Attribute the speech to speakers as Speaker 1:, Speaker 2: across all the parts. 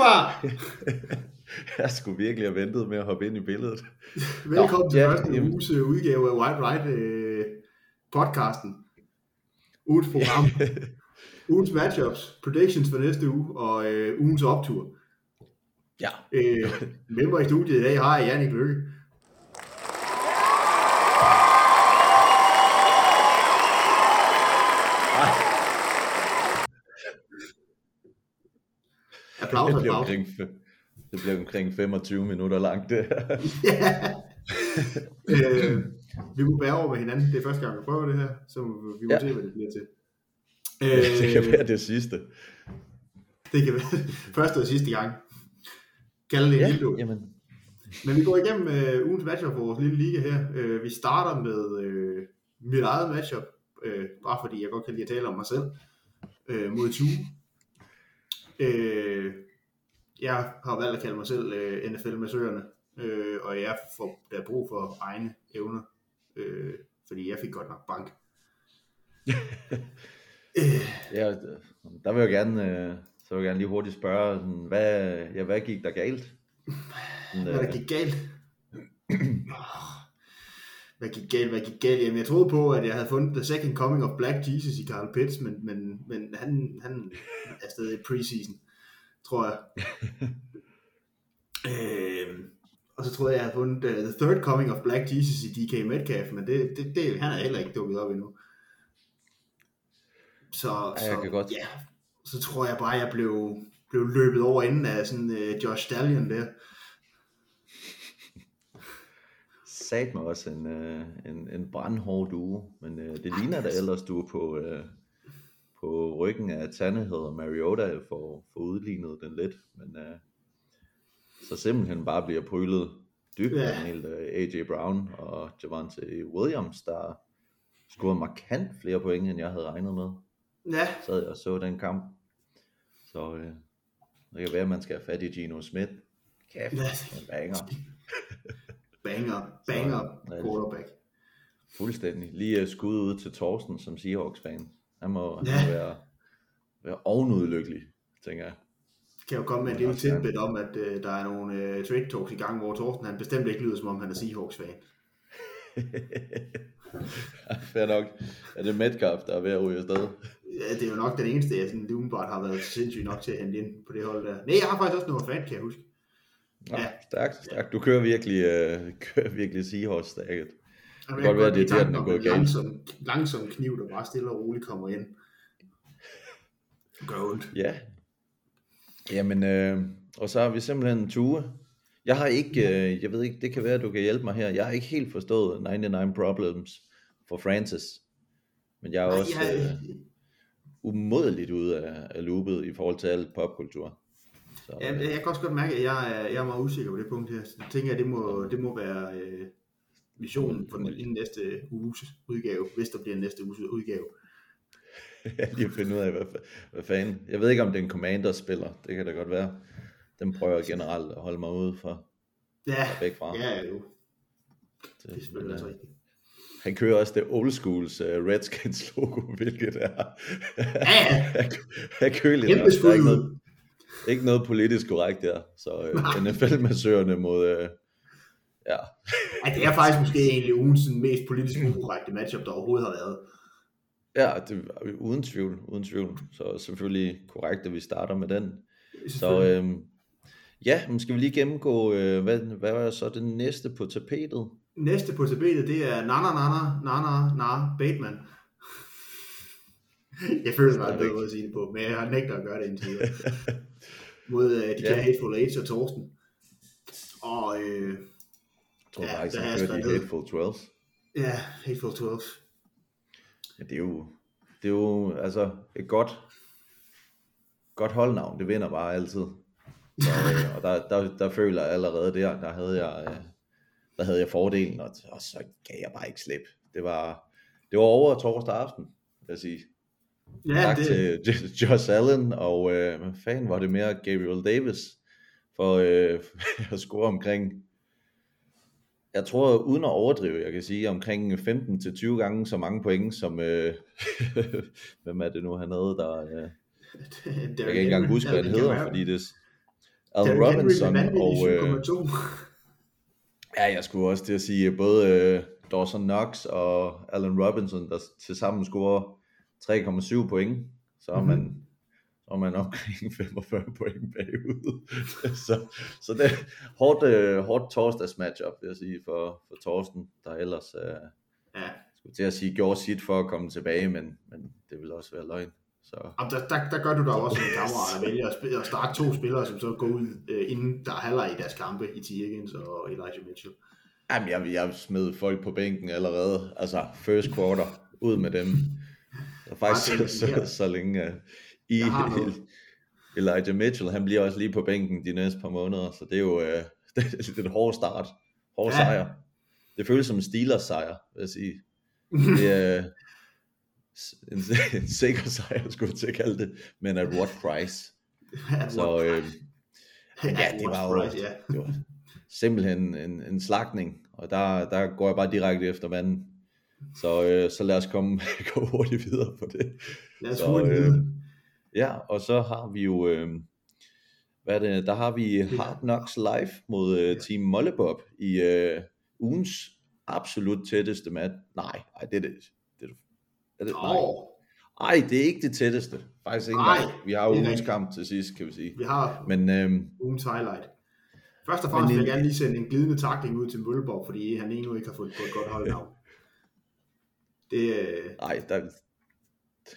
Speaker 1: Akbar!
Speaker 2: jeg skulle virkelig have ventet med at hoppe ind i billedet.
Speaker 1: Velkommen
Speaker 2: Nå,
Speaker 1: til
Speaker 2: ja,
Speaker 1: første
Speaker 2: jamen.
Speaker 1: uges øh, udgave af White Right øh, podcasten. Ugens program. ugens matchups, predictions for næste uge og øh, ugens optur.
Speaker 2: Ja.
Speaker 1: Øh, med mig i studiet i dag har jeg Jannik Lykke. Applaus,
Speaker 2: Det bliver, omkring, det bliver omkring 25 minutter langt. Det her.
Speaker 1: Ja. øh, vi må bære over med hinanden. Det er første gang, vi prøver det her, så vi må
Speaker 2: Ja.
Speaker 1: se, hvad det bliver til.
Speaker 2: det kan være det sidste.
Speaker 1: det kan være første og sidste gang. Kalde det en
Speaker 2: Ja,
Speaker 1: lille
Speaker 2: jamen,
Speaker 1: Men vi går igennem øh, ugens matchup for vores lille liga her. Øh, vi starter med øh, mit eget matchup, øh, bare fordi jeg godt kan lide at tale om mig selv, øh, mod Tue. Øh, jeg har valgt at kalde mig selv øh, NFL-massørerne, øh, og jeg får der er brug for egne evner, øh, fordi jeg fik godt nok bank. øh,
Speaker 2: ja, der vil jeg gerne, øh, så vil jeg gerne lige hurtigt spørge, sådan, hvad, ja, hvad gik der galt? Sådan,
Speaker 1: hvad der
Speaker 2: øh,
Speaker 1: gik galt? hvad gik galt, hvad gik galt? Jamen, jeg troede på, at jeg havde fundet the second coming of Black Jesus i Carl Pitts, men, men, men han, han er stadig i preseason, tror jeg. øh, og så troede jeg, jeg havde fundet uh, the third coming of Black Jesus i DK Metcalf, men det, det, det, han er heller ikke dukket op endnu. Så,
Speaker 2: jeg
Speaker 1: så
Speaker 2: kan godt-
Speaker 1: ja, så tror jeg bare, jeg blev, blev løbet over enden af sådan uh, Josh Stallion der.
Speaker 2: sat mig også en, øh, en, en brandhård duo, men øh, det ligner da ellers du er på, øh, på ryggen af Tannehill og Mariota for, for udlignet den lidt, men øh, så simpelthen bare bliver prylet dybt
Speaker 1: Ja.
Speaker 2: af en helt øh, AJ Brown og Javante Williams, der scorede markant flere point, end jeg havde regnet med.
Speaker 1: Ja,
Speaker 2: sad jeg og så den kamp. Så øh, det kan være, at man skal have fat i Gino Smith. Kæft,
Speaker 1: Ja.
Speaker 2: en banger.
Speaker 1: banger, banger quarterback.
Speaker 2: Fuldstændig. Lige skud ud til Thorsten som Seahawks-fan. Han må,
Speaker 1: Ja.
Speaker 2: han må være, være ovenudlykkelig, tænker jeg.
Speaker 1: Kan jo komme med en lille tidbit om, at uh, der er nogle uh, trade talks i gang, hvor Thorsten han bestemt ikke lyder, som om han er Seahawks-fan.
Speaker 2: Fair nok. Er det Metcalf, der er ved at ryge afsted?
Speaker 1: Ja, det er jo nok den eneste, jeg sådan umiddelbart har været sindssygt nok til at hente ind på det hold der. Nej, jeg har faktisk også noget fan, kan jeg huske.
Speaker 2: Nå,
Speaker 1: Ja.
Speaker 2: stærkt, stærkt. Du kører virkelig, uh, kører virkelig Seahawks-stærket.
Speaker 1: Det
Speaker 2: kan godt være, det er der, den er gået galt.
Speaker 1: langsom, langsom kniv, der bare stille og roligt kommer ind. Gør ondt.
Speaker 2: Ja. Jamen, øh, og så har vi simpelthen en tue. Jeg har ikke, øh, jeg ved ikke, det kan være, at du kan hjælpe mig her. Jeg har ikke helt forstået 99 Problems for Francis. Men jeg er også øh, umådeligt ude af, af loopet i forhold til alt popkultur. Så,
Speaker 1: Ja, jeg kan også godt mærke, at jeg er, jeg er meget usikker på det punkt her. Så jeg tænker, at det må, det må være øh, missionen for den næste uges udgave, hvis der bliver en næste uges udgave.
Speaker 2: jeg lige finde ud af, hvad, hvad fanden. Jeg ved ikke, om det er en commander-spiller. Det kan da godt være. Den prøver jeg generelt at holde mig ude for.
Speaker 1: Ja,
Speaker 2: væk fra.
Speaker 1: ja jo.
Speaker 2: Det,
Speaker 1: Det er selvfølgelig også
Speaker 2: øh,
Speaker 1: rigtigt.
Speaker 2: Han kører også det old schools uh, Redskins logo, hvilket er,
Speaker 1: Ja,
Speaker 2: er køligt. Der er ikke noget, ikke noget politisk korrekt der. Så uh, NFL-massørerne mod, uh, ja,
Speaker 1: ja, det er faktisk måske egentlig ugens mest politisk ukorrekte matchup, der overhovedet har været.
Speaker 2: ja det, er uden tvivl, uden tvivl. Så selvfølgelig korrekt, at vi starter med den. Så øhm, ja, men skal vi lige gennemgå, øh, hvad, hvad var så det næste på tapetet?
Speaker 1: Næste på tapetet, det er Nana Nana Nana Nana Bateman. Jeg føler mig bedre måde at sige det på, men jeg har nægter at gøre det indtil videre. Mod uh, de
Speaker 2: Ja.
Speaker 1: kære Hateful Eight og Torsten. Og øh,
Speaker 2: tror
Speaker 1: Ja,
Speaker 2: faktisk, han
Speaker 1: jeg
Speaker 2: kørte i. Hateful 12.
Speaker 1: ja, Hateful 12.
Speaker 2: Ja, det er jo, det er jo altså et godt, godt holdnavn. Det vinder bare altid. Så, øh, og der, der, der føler jeg allerede der, der havde jeg, øh, der havde jeg fordelen, og, og så gav jeg bare ikke slip. Det var, det var over torsdag aften, vil jeg sige.
Speaker 1: Ja,
Speaker 2: tak
Speaker 1: det,
Speaker 2: til Josh Allen, og øh, hvad fanden var det mere, Gabriel Davis, for øh, at score omkring, jeg tror uden at overdrive, jeg kan sige, omkring 15-20 gange så mange point, som, øh, hvem er det nu, havde, der, øh, jeg kan ikke engang huske, hvad han hedder, fordi det,
Speaker 1: Derrick Henry
Speaker 2: Robinson og... Øh,
Speaker 1: 7,2.
Speaker 2: ja, jeg skulle også til at sige, både øh, Dawson Knox og Allen Robinson, der til sammen scorer 3,7 point, så er
Speaker 1: Mhm.
Speaker 2: man, er man omkring 45 point bagud. så, så det er hårdt, øh, hårdt torsdags matchup, vil jeg sige, for, for Torsten, der ellers øh,
Speaker 1: Ja,
Speaker 2: skulle til at sige, gjorde sit for at komme tilbage, men, men det vil også være løgn. Så
Speaker 1: og der, der, der gør du da også en kammerat at vælge at, spille, at starte to spillere, som så går ud, øh, inden der er halvleg i deres kampe, i T. Higgins og Elijah Mitchell.
Speaker 2: Jamen, jeg, jeg smed folk på bænken allerede. Altså, first quarter. Ud med dem. Så faktisk så, så, så længe uh, i. Elijah Mitchell, han bliver også lige på bænken de næste par måneder, så det er jo uh, det er en hård start. Hård
Speaker 1: Ja.
Speaker 2: sejr. Det føles som en Steelers sejr, vil jeg sige. Det er en, en sikker sejr, skulle jeg til at kalde det, men at what price? Så øh, ja, det var jo det var simpelthen en, en slagning, og der, der går jeg bare direkte efter manden. Så, øh, så lad os komme gå hurtigt videre på det.
Speaker 1: Lad os
Speaker 2: Så,
Speaker 1: hurtigt
Speaker 2: øh,
Speaker 1: videre.
Speaker 2: Ja, og så har vi jo, øh, hvad er det, der har vi Hard Knocks Live mod øh, Team Mollebob i øh, ugens absolut tætteste match. Nej, nej, det er det. det, er det, er det nej. Ej, det er ikke det tætteste. Faktisk ikke
Speaker 1: Nej.
Speaker 2: Vi har jo ugens kamp til sidst, kan vi sige.
Speaker 1: vi har
Speaker 2: Men øh,
Speaker 1: ugens highlight. Først og fremmest vil jeg gerne lige sende en glidende takling ud til Mølleborg, fordi han endnu ikke har fået på et godt holdnavn. Det, øh,
Speaker 2: nej, der,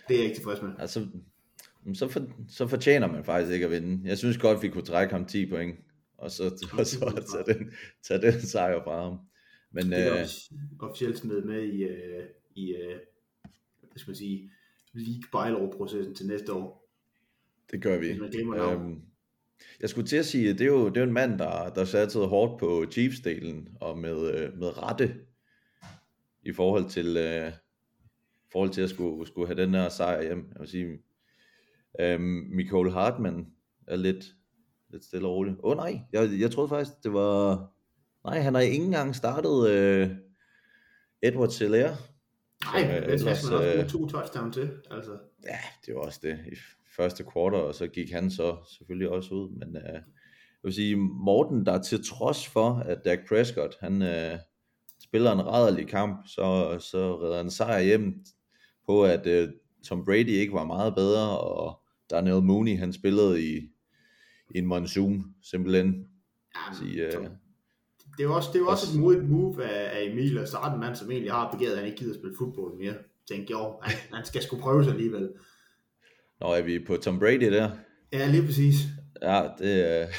Speaker 1: det er jeg ikke tilfreds med.
Speaker 2: Altså, så, for, så fortjener man faktisk ikke at vinde. Jeg synes godt, vi kunne trække ham 10 point, og så, og så tage, den, tage den sejr fra ham. Men
Speaker 1: Det er
Speaker 2: øh,
Speaker 1: officielt smidt med i, øh, i øh, hvad skal man sige, league bylaw-processen til næste år.
Speaker 2: det gør vi. Øhm, jeg skulle til at sige, at det er jo, det er jo en mand, der, der satsede hårdt på Chiefs-delen, og med, øh, med rette, i forhold til, øh, forhold til at skulle, skulle have den her sejr hjem. Jeg vil sige, øhm, Michael Hartmann er lidt, lidt stille og rolig. Åh oh, nej, jeg, jeg troede faktisk, det var... Nej, han har ikke engang startet øh, Edward Selaire.
Speaker 1: Nej,
Speaker 2: øh,
Speaker 1: men det
Speaker 2: ellers,
Speaker 1: man også
Speaker 2: øh,
Speaker 1: to touchdown til. Altså,
Speaker 2: Ja, det var også det i første kvartal, og så gik han så selvfølgelig også ud. Men øh, jeg vil sige, Morten, der til trods for, at Dak Prescott, han øh, spiller en rædderlig kamp, så, så redder han sejr hjem på, at øh, Tom Brady ikke var meget bedre, og Daniel Mooney, han spillede i, i en monsoon, simpelthen.
Speaker 1: ja,
Speaker 2: Sige, øh,
Speaker 1: det er jo også, det er også
Speaker 2: også-
Speaker 1: et modigt move af, af Emil at starte en mand, som egentlig har begavet, at han ikke gider spille fodbold mere. Tænkte, jo, han, han skal sgu prøve sig alligevel.
Speaker 2: når er vi på Tom Brady der?
Speaker 1: Ja, lige præcis.
Speaker 2: Ja, det er...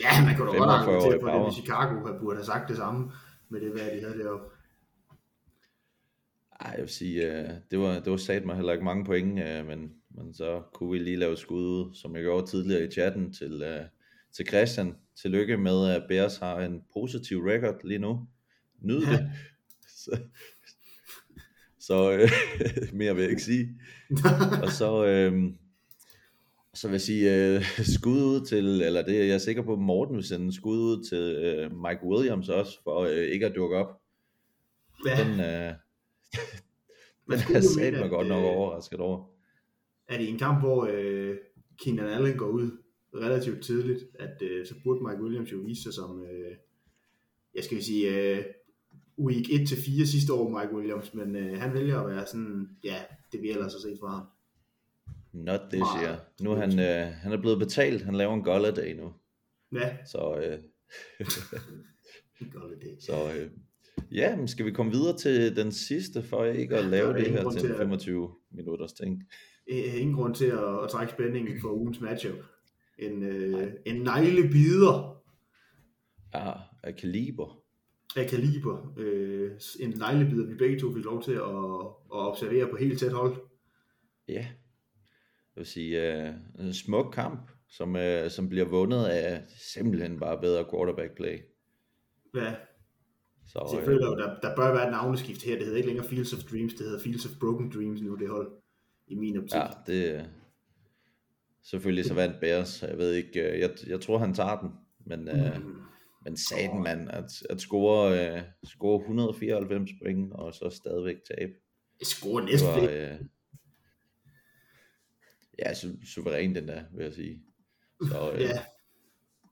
Speaker 1: Ja, man kunne da godt
Speaker 2: 45
Speaker 1: argumentere
Speaker 2: i
Speaker 1: at
Speaker 2: power.
Speaker 1: det med Chicago han burde have sagt det samme med det, hvad de havde deroppe.
Speaker 2: Ej, jeg vil sige, øh, det var, det var sat mig heller ikke mange point, øh, men, men så kunne vi lige lave skud ud, som jeg gjorde tidligere i chatten til, øh, til Christian. Tillykke med, at Bears har en positiv record lige nu. Nyd det. så så øh, mere vil jeg ikke sige. Og så, øh, så vil jeg sige øh, skud ud til, eller det er jeg er sikker på, Morten vil sende skud ud til øh, Mike Williams også, for øh, ikke at dukke op.
Speaker 1: Ja,
Speaker 2: Den, øh, den er
Speaker 1: jo
Speaker 2: sat
Speaker 1: mene,
Speaker 2: mig
Speaker 1: at,
Speaker 2: godt nok
Speaker 1: øh,
Speaker 2: overrasket over.
Speaker 1: At i en kamp, hvor øh, Keenan Allen går ud relativt tidligt, at øh, så burde Mike Williams jo vise sig som, øh, jeg skal sige, øh, week 1-4 sidste år, Mike Williams, men øh, han vælger at være sådan, ja, det vi ellers har set fra ham.
Speaker 2: Not this
Speaker 1: Meget
Speaker 2: year. Nu er han, øh, han er blevet betalt. Han laver en Golladay nu.
Speaker 1: Ja,
Speaker 2: Så, øh, så øh, ja, men skal vi komme videre til den sidste, for ikke at lave det her til
Speaker 1: til
Speaker 2: en
Speaker 1: at-
Speaker 2: 25 minutters ting.
Speaker 1: Øh, ingen grund til at, at trække spændingen for ugens matchup. En, øh, en neglebider
Speaker 2: Ja, af kaliber.
Speaker 1: af kaliber. Øh, en neglebider, vi begge to fik lov til at, at observere på helt tæt hold.
Speaker 2: Ja. Jeg vil sige, øh, en smuk kamp, som, øh, som bliver vundet af simpelthen bare bedre quarterback play.
Speaker 1: Ja,
Speaker 2: Så,
Speaker 1: føler jo, der, der bør være et navneskift her. Det hedder ikke længere Fields of Dreams, det hedder Fields of Broken Dreams nu, det hold. I min optik.
Speaker 2: Ja, det selvfølgelig så vandt Bears, jeg ved ikke, øh, jeg, jeg tror han tager den, men, øh,
Speaker 1: Mm.
Speaker 2: men saten mand, at, at score, øh, score 194 point, og så stadigvæk tabe,
Speaker 1: Jeg scorer
Speaker 2: det
Speaker 1: næsten
Speaker 2: var, øh, ja, su- suveræn den der, vil jeg sige. Så, øh,
Speaker 1: Ja,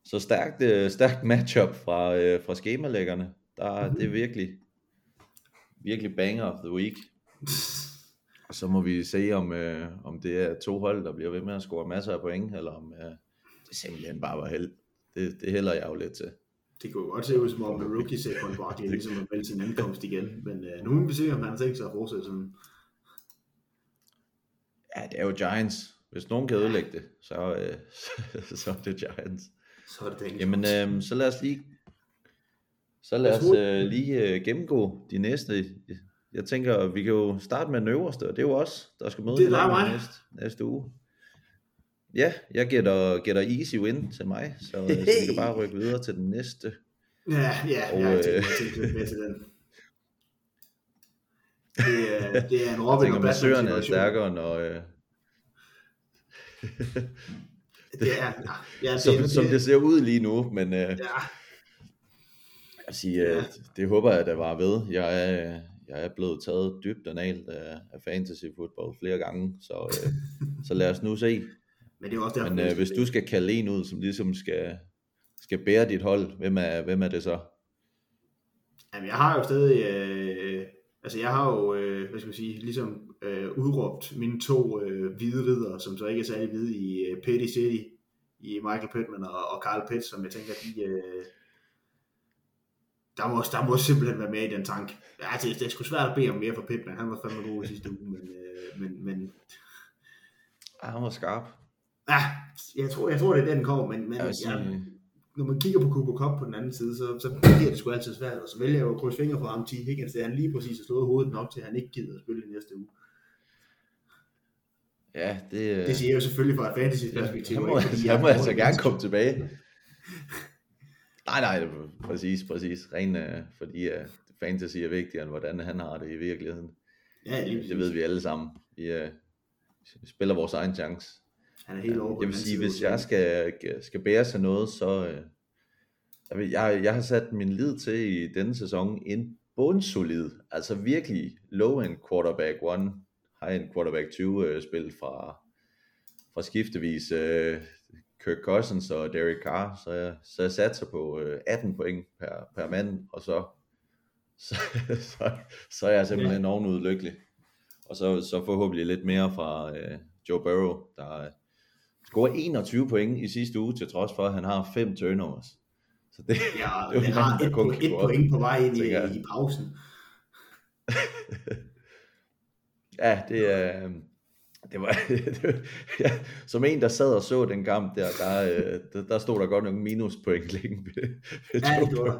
Speaker 2: så stærkt, øh, stærkt matchup fra, øh, fra skemalæggerne. Der, mm-hmm. Det er virkelig, virkelig banger of the week. Og så må vi se, om, øh, om det er to hold, der bliver ved med at score masser af point, eller om øh, det simpelthen bare var held. Det, det hælder jeg jo lidt til.
Speaker 1: Det kunne godt se ud som om rookie Saquon Barkley ligesom har valgt sin ankomst igen, men øh, nu må vi se, om han har tænkt sig at fortsætte sådan.
Speaker 2: Ja, det er jo Giants. Hvis nogen kan ødelægge det, så, øh, så, så er det Giants.
Speaker 1: Så er det Daniels.
Speaker 2: Jamen, øh, så lad os lige, så lad os øh, lige øh, gennemgå de næste. Jeg tænker, vi kan jo starte med den øverste, og det er jo os, der skal møde
Speaker 1: Det er dig
Speaker 2: næste, næste uge. Ja, jeg gætter, gætter easy win til mig, så, øh, så vi kan bare rykke videre til den næste.
Speaker 1: Ja, ja,
Speaker 2: Og,
Speaker 1: jeg har
Speaker 2: øh,
Speaker 1: til den. Det er, det er en
Speaker 2: Jeg
Speaker 1: Robin
Speaker 2: tænker,
Speaker 1: og Batman
Speaker 2: er stærkere, når, øh,
Speaker 1: Det er, ja, det,
Speaker 2: som,
Speaker 1: det,
Speaker 2: som det ser ud lige nu, men øh,
Speaker 1: Ja,
Speaker 2: jeg vil sige, øh,
Speaker 1: Ja.
Speaker 2: det håber jeg, der var ved. Jeg er, jeg er blevet taget dybt analt af, af fantasy football flere gange, så, øh, så lad os nu se.
Speaker 1: men det er også derfor,
Speaker 2: Men øh, hvis du skal kalde en ud, som ligesom skal, skal bære dit hold, hvem er, hvem er det så?
Speaker 1: Jamen, jeg har jo stadig, øh, altså jeg har jo, øh, hvad skal man sige, ligesom øh, udråbt mine to øh, hvide ridder, som så ikke er særlig hvide i øh, Petty City, i Michael Pittman og, og Carl Pitts, som jeg tænker, de, øh, der, må, der må simpelthen være mere i den tank. Ja, det, det er sgu svært at bede om mere for Pittman, han var fandme god i sidste uge, men, øh, men, men
Speaker 2: Ah, han var skarp.
Speaker 1: ja, jeg tror, jeg tror det er den kommer, men, men
Speaker 2: Jeg
Speaker 1: ja,
Speaker 2: sige,
Speaker 1: når man kigger på Cooper Cup på den anden side, så, så bliver det sgu altid svært, og så vælger jeg jo at krydse fingre for ham, T. Higgins, det han lige præcis har slået hovedet nok til, at han ikke gider at spille i næste uge.
Speaker 2: ja, det, øh,
Speaker 1: Det siger jeg jo selvfølgelig fra et fantasy-perspektiv.
Speaker 2: han må, han må altså gerne komme tilbage. Nej, nej, præcis, præcis. Ren, øh, fordi uh, fantasy er vigtigere, end hvordan han har det i virkeligheden.
Speaker 1: Ja, lige præcis.
Speaker 2: Det ved vi alle sammen. Vi, vi spiller vores egen chance.
Speaker 1: Han er helt over
Speaker 2: Jeg vil sige, hvis jeg skal, skal bære sig noget, så... Øh, jeg, vil- jeg, jeg har sat min lid til i denne sæson en bundsolid, altså virkelig low-end quarterback one, high-end quarterback 2 øh, spil fra, fra skiftevis øh, Kirk Cousins og Derek Carr, så jeg, så jeg satser på øh, 18 point per, per mand, og så, så, så, så er jeg simpelthen ovenud lykkelig. Og så, så forhåbentlig lidt mere fra øh, Joe Burrow, der øh, scorer 21 point i sidste uge, til trods for, at han har fem turnovers. Så det,
Speaker 1: Ja,
Speaker 2: det
Speaker 1: han har et, po- et point på vej ind i, i pausen.
Speaker 2: Ja, det er... Var, det var ja, som en, der sad og så den kamp der, der, øh, der, der stod der godt nok minuspoint længe ved, ved
Speaker 1: Ja, det.
Speaker 2: Burrow.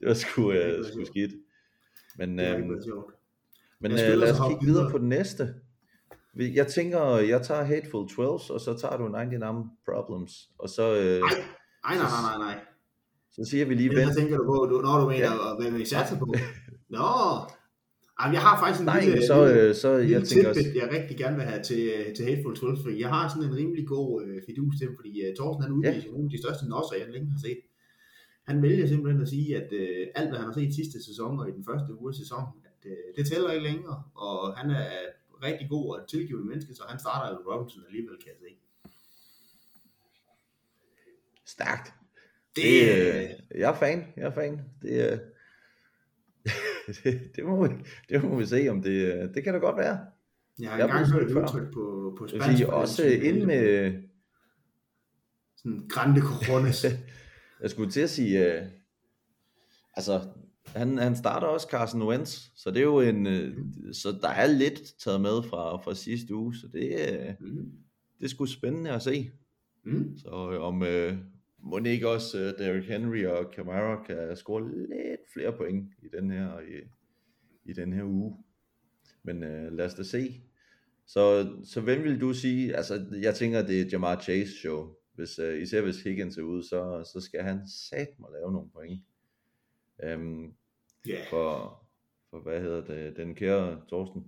Speaker 2: Det var sgu,
Speaker 1: Det
Speaker 2: øh,
Speaker 1: var
Speaker 2: sgu
Speaker 1: sjovt.
Speaker 2: skidt. Men,
Speaker 1: Det
Speaker 2: øhm, men øh, lad os kigge videre på den næste. Jeg tænker, jeg tager Hateful 12, og så tager du 99 Problems. Og så, øh,
Speaker 1: Nej, nej, nej, nej, nej,
Speaker 2: så siger vi lige,
Speaker 1: her tænker du på, du, når du mener,
Speaker 2: ja.
Speaker 1: hvad vi satser på. Nå, Jamen, jeg har faktisk en
Speaker 2: Nej,
Speaker 1: lille,
Speaker 2: så, øh, så
Speaker 1: lille
Speaker 2: jeg tænker også,
Speaker 1: tidbit, jeg rigtig gerne vil have til, til Hateful 12, fordi jeg har sådan en rimelig god øh, fidus til, fordi øh, Thorsten han udviser ja. nogle af de største nosser, jeg længe har set. Han vælger simpelthen at sige, at øh, alt, hvad han har set sidste sæson og i den første uge af sæsonen, at øh, det tæller ikke længere, og han er rigtig god og et tilgivet menneske, så han starter jo Robinson alligevel, kan jeg se.
Speaker 2: stærkt.
Speaker 1: Det,
Speaker 2: Det,
Speaker 1: øh,
Speaker 2: øh, jeg er fan, jeg er fan. Det, øh, det, det, må vi, det må vi se, om det, det kan da godt være.
Speaker 1: jeg har
Speaker 2: jeg
Speaker 1: engang hørt et udtryk på, på spansk.
Speaker 2: sige, også
Speaker 1: sådan,
Speaker 2: ind med,
Speaker 1: Sådan grande coronas.
Speaker 2: jeg skulle til at sige, øh, altså, han, han starter også Carson Wentz, så det er jo en, øh, så der er lidt taget med fra, fra sidste uge, så det, øh,
Speaker 1: mm.
Speaker 2: det er sgu spændende at se.
Speaker 1: Mm.
Speaker 2: Så øh, om øh, må ikke også øh, Derrick Henry og Kamara kan score lidt flere point i den her i, i den her uge. Men øh, lad os da se. Så, så hvem vil du sige, altså jeg tænker det er Jamar Chase show. Hvis, øh, især hvis Higgins er ude, så, så skal han satme lave nogle point. Øhm,
Speaker 1: Ja,
Speaker 2: for, for hvad hedder det, den kære Thorsten.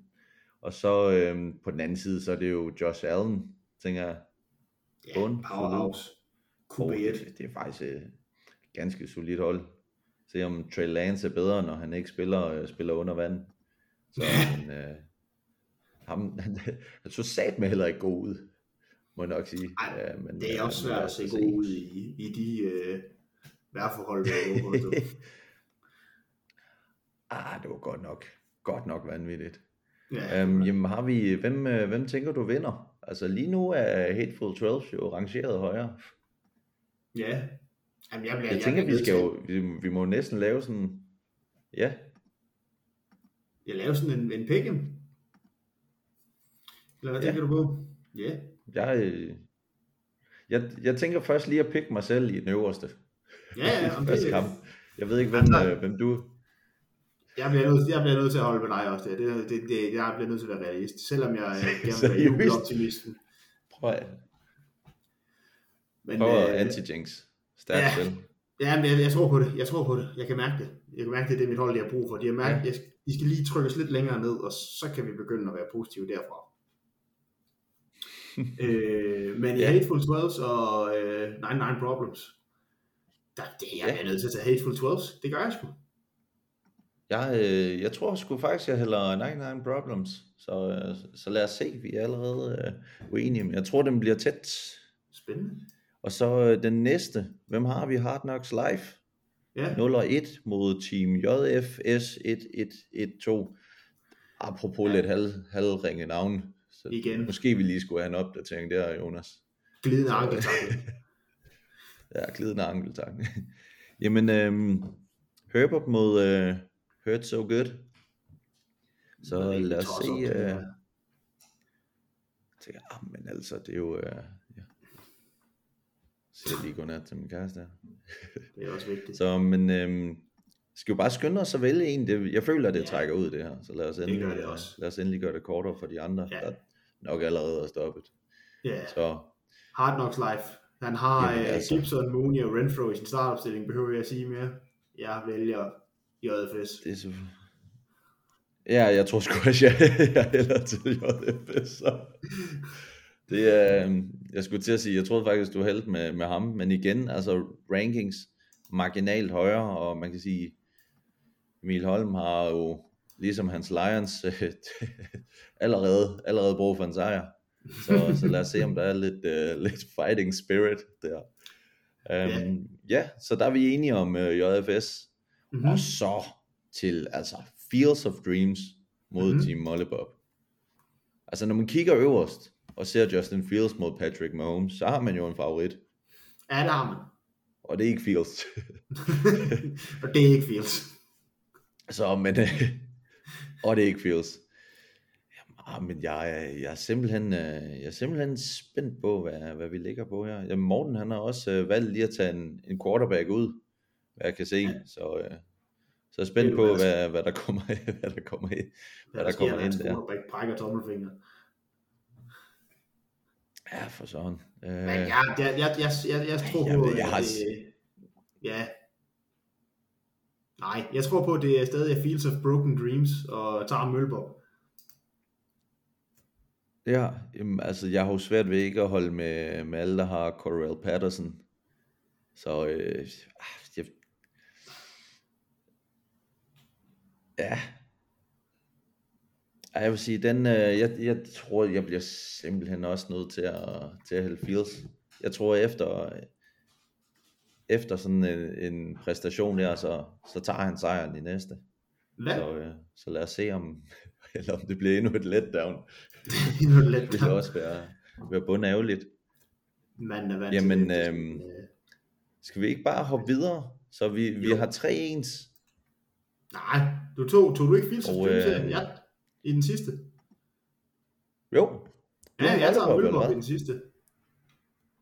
Speaker 2: Og så øhm, på den anden side, så er det jo Josh Allen, tænker jeg.
Speaker 1: ja
Speaker 2: bund,
Speaker 1: powerhouse. QB1.
Speaker 2: det, det er faktisk et ganske solidt hold. Se om Trey Lance er bedre, når han ikke spiller, øh, spiller under vand. Så men, øh, ham, han, han så sat med heller ikke god ud. må jeg nok sige.
Speaker 1: Ej,
Speaker 2: ja, men,
Speaker 1: Det er
Speaker 2: øh,
Speaker 1: også svært at se god ud i, i de øh, har på stå.
Speaker 2: ah, det var godt nok, godt nok vanvittigt.
Speaker 1: Ja,
Speaker 2: Um, jamen har vi, hvem, øh, hvem tænker du vinder? Altså lige nu er Hateful 12 jo rangeret højere.
Speaker 1: Ja. Jamen, jeg, bliver,
Speaker 2: Jeg tænker, vi skal jo, vi, vi må næsten lave sådan, ja,
Speaker 1: Jeg laver sådan en, en pick'em. Eller hvad
Speaker 2: Ja.
Speaker 1: tænker du på? Ja.
Speaker 2: jeg, øh, jeg, jeg tænker først lige at pikke mig selv i den øverste
Speaker 1: Ja, ja, om det,
Speaker 2: kamp. Jeg ved ikke, hvem,
Speaker 1: Altså-
Speaker 2: øh, hvem du,
Speaker 1: jeg, bliver nødt, jeg bliver nødt til at holde med dig også. Det, det, det, det, jeg bliver nødt til at være realist. Selvom jeg øh, gerne vil
Speaker 2: Seriøst?
Speaker 1: jubeloptimisten.
Speaker 2: prøv at,
Speaker 1: Men,
Speaker 2: at
Speaker 1: øh,
Speaker 2: anti-jinx. Stærkt
Speaker 1: ja.
Speaker 2: spil.
Speaker 1: Ja, men jeg, jeg, tror på det. Jeg tror på det. Jeg kan mærke det. Jeg kan mærke det, det er mit hold, de har brug for. De, har mærket,
Speaker 2: Ja.
Speaker 1: jeg, de skal lige trykkes lidt længere ned, og så kan vi begynde at være positive derfra. øh, men i
Speaker 2: Ja.
Speaker 1: Hateful 12 og øh, 99 Problems, der, det, jeg
Speaker 2: Ja.
Speaker 1: er nødt til at tage Hateful 12. Det gør jeg sgu.
Speaker 2: Jeg, øh, jeg tror sgu faktisk, jeg hælder 99 Problems. Så, øh, så lad os se, vi er allerede øh, uenige. Men jeg tror, den bliver tæt.
Speaker 1: Spændende.
Speaker 2: Og så øh, den næste. Hvem har vi? Hard Knocks Live.
Speaker 1: Ja,
Speaker 2: 0 og 1 mod Team JFS 1112. Apropos lidt halv, halvringe navn. Så
Speaker 1: Igen.
Speaker 2: Måske vi lige skulle have en opdatering der, Jonas.
Speaker 1: glidende ankeltakke.
Speaker 2: Ja, glidende ankel, tak. Jamen, øhm, Herbert mod øh, Hurt So Good. Så lad os se. Øh, tænker, ah, men altså, det er jo... Øh, jeg lige godnat til min kæreste.
Speaker 1: Det er også vigtigt.
Speaker 2: Så, men øhm, skal jo bare skynde os at vælge en. Det, jeg føler, at det
Speaker 1: Ja.
Speaker 2: trækker ud, det her. Så lad os endelig,
Speaker 1: gør det også.
Speaker 2: lad os endelig gøre det kortere for de andre,
Speaker 1: Ja.
Speaker 2: der nok allerede er stoppet.
Speaker 1: Ja,
Speaker 2: Så
Speaker 1: Hard Knocks Life. Han har
Speaker 2: Jamen,
Speaker 1: øh,
Speaker 2: altså.
Speaker 1: Gibson, Mooney og Renfro i sin startopstilling. Behøver jeg at sige mere? Jeg vælger JFS.
Speaker 2: det er så... Ja, jeg tror sgu også, jeg, jeg hælder til JFS. Så. Det er, øhm, jeg skulle til at sige, jeg troede faktisk, du hældte med, med ham, men igen, altså rankings marginalt højere, og man kan sige, Emil Holm har jo, ligesom hans Lions, allerede, allerede brug for en sejr. Så, så lad os se, om der er lidt, uh, lidt fighting spirit der. Um, ja, så der er vi enige om uh, JFS.
Speaker 1: Mm-hmm.
Speaker 2: Og så til altså Fields of Dreams mod
Speaker 1: Mhm.
Speaker 2: mm-hmm. Team Mollebob. Altså når man kigger øverst og ser Justin Fields mod Patrick Mahomes, så har man jo en favorit.
Speaker 1: Ja, det har man.
Speaker 2: Og det er ikke Fields.
Speaker 1: og det er ikke Fields.
Speaker 2: så, men, og det er ikke Fields. Jamen, ah, men jeg, jeg, er simpelthen, øh, jeg er simpelthen spændt på, hvad, hvad vi ligger på her. Jamen, Morten han har også øh, valgt lige at tage en, en quarterback ud, hvad jeg kan se.
Speaker 1: Ja.
Speaker 2: Så, øh, så er spændt på, hvad, hvad der kommer, hvad der kommer ind. Hvad der kommer ind der.
Speaker 1: quarterback brækker tommelfinger.
Speaker 2: Ja, for sådan. Øh,
Speaker 1: Men jeg, jeg, jeg, jeg, jeg, jeg tror
Speaker 2: jeg
Speaker 1: på,
Speaker 2: jeg
Speaker 1: at
Speaker 2: har-
Speaker 1: det, ja. Nej, jeg tror på, det er stadig Fields of Broken Dreams og tager Mølbob.
Speaker 2: Ja, jamen, altså jeg har jo svært ved ikke at holde med, med alle, der har Corell Patterson. Så øh, ah, jeg, ja. Ej, Jeg vil sige, den, øh, jeg, jeg tror, jeg bliver simpelthen også nødt til at, til at hælde Fields. Jeg tror efter, efter sådan en, en præstation der, så, så tager han sejren i næste.
Speaker 1: Hvad?
Speaker 2: Så, øh, så lad os se om, eller om det bliver endnu et letdown.
Speaker 1: Nu er det let.
Speaker 2: Det ville også være, være bundærgerligt.
Speaker 1: Manden er vant
Speaker 2: Jamen, øhm,
Speaker 1: Øh,
Speaker 2: Skal vi ikke bare hoppe videre? Så vi, vi
Speaker 1: Jo.
Speaker 2: har tre ens.
Speaker 1: Nej, du tog, tog du ikke Fields
Speaker 2: Og, øh,
Speaker 1: ja, i den sidste?
Speaker 2: Jo.
Speaker 1: Ja, jeg tager Mølbob i den sidste.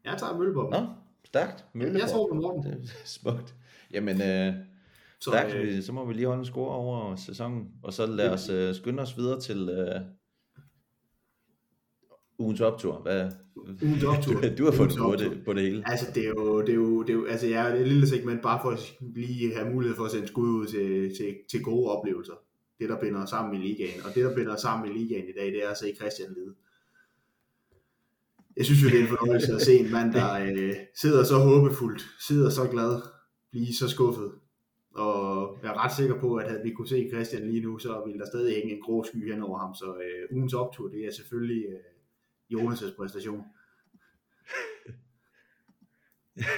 Speaker 1: Jeg tager Mølbob.
Speaker 2: Nå, stærkt.
Speaker 1: jeg tror på Morten.
Speaker 2: Det er smukt. Jamen, øh,
Speaker 1: Så,
Speaker 2: stærkt.
Speaker 1: øh,
Speaker 2: Så må vi lige holde en score over sæsonen. Og så lad os øh, skynde os videre til øh, ugens optur. Hvad?
Speaker 1: Ugens optur.
Speaker 2: Du, har fundet på det, på det hele.
Speaker 1: Altså, det er jo, det er jo, det er jo altså, jeg er et lille segment bare for at lige have mulighed for at sende skud ud til, til, til gode oplevelser. Det, der binder os sammen i ligaen. Og det, der binder os sammen i ligaen i dag, det er at se Christian lide. Jeg synes jo, det er en fornøjelse at se en mand, der øh, sidder så håbefuldt, sidder så glad, blive så skuffet. Og jeg er ret sikker på, at havde vi kunne se Christian lige nu, så ville der stadig hænge en grå sky hen over ham. Så øh, ugens optur, det er selvfølgelig øh, Jonas' præstation.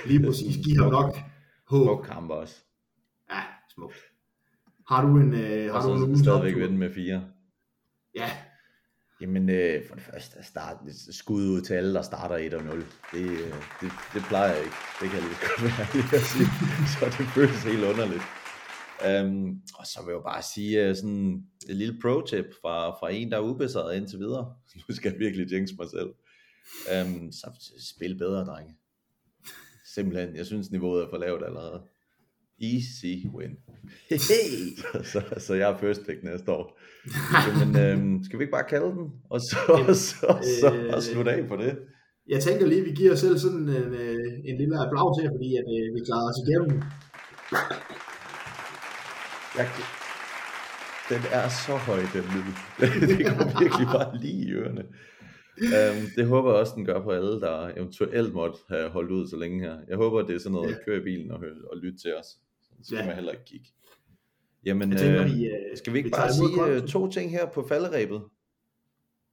Speaker 1: Lige præcis. Giv ham nok håb.
Speaker 2: Smuk kamp også.
Speaker 1: Ja, smukt. Har du en, øh, har
Speaker 2: Og
Speaker 1: du en
Speaker 2: så
Speaker 1: ugens
Speaker 2: stadigvæk vinde med fire.
Speaker 1: Ja,
Speaker 2: Jamen, øh, for det første, start, skud ud til alle, der starter 1 0. Det, øh, det, det plejer jeg ikke. Det kan jeg lige godt være at sige. Så det føles helt underligt. Um, og så vil jeg jo bare sige uh, sådan et lille pro-tip fra, fra en, der er ubesejret indtil videre. Nu skal jeg virkelig jinx mig selv. Um, så spil bedre, drenge. Simpelthen, jeg synes niveauet er for lavt allerede. Easy win. så, så jeg er first pick næste år. Jamen, øhm, skal vi ikke bare kalde den, og så, så, så, så slutte af på det?
Speaker 1: jeg tænker lige, at vi giver os selv sådan en, øh, en lille applaus her, fordi at, øh, vi klarede os igennem.
Speaker 2: Jeg, den er så høj, den lyd. det går virkelig bare lige i ørerne. Um, det håber jeg også, den gør på alle, der eventuelt måtte have holdt ud så længe her. Jeg håber, det er sådan noget at køre i bilen og, og lytte til os. Så skal
Speaker 1: Ja.
Speaker 2: man heller ikke kigge. Jamen,
Speaker 1: Jeg tænker,
Speaker 2: øh,
Speaker 1: vi, øh,
Speaker 2: skal vi ikke
Speaker 1: vi
Speaker 2: bare
Speaker 1: tager
Speaker 2: sige øh, to ting her på falderæbet?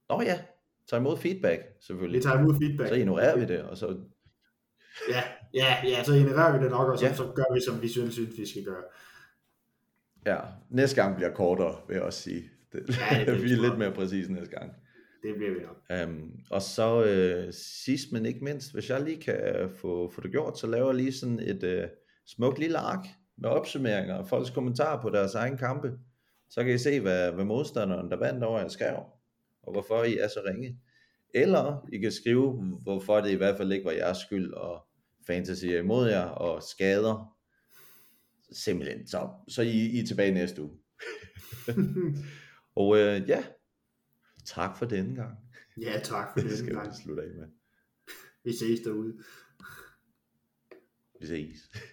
Speaker 2: Nå ja, tag imod feedback,
Speaker 1: Vi
Speaker 2: selvfølgelig.
Speaker 1: tager imod feedback.
Speaker 2: Så ignorerer vi det, og så
Speaker 1: Ja, ja, ja, så ignorerer vi det nok, og så,
Speaker 2: Ja.
Speaker 1: så gør vi, som vi synes, synes, vi skal gøre.
Speaker 2: Ja, næste gang bliver kortere, vil jeg også sige. Det,
Speaker 1: Ja, det
Speaker 2: vi er lidt mere præcise næste gang.
Speaker 1: Det bliver vi nok.
Speaker 2: Um, og så øh, sidst men ikke mindst, hvis jeg lige kan få, få det gjort, så laver jeg lige sådan et øh, smukt lille ark med opsummeringer og folks kommentarer på deres egen kampe. Så kan I se, hvad, hvad modstanderen, der vandt over jer, skrev, og hvorfor I er så ringe. Eller I kan skrive, hvorfor det i hvert fald ikke var jeres skyld, og fantasy er imod jer, og skader. Simpelthen. Så, så I, I er tilbage næste uge. og øh, ja, tak for denne gang.
Speaker 1: ja, tak for
Speaker 2: Det
Speaker 1: det.
Speaker 2: skal
Speaker 1: gang.
Speaker 2: vi slutte af med.
Speaker 1: Vi ses derude.
Speaker 2: Vi ses.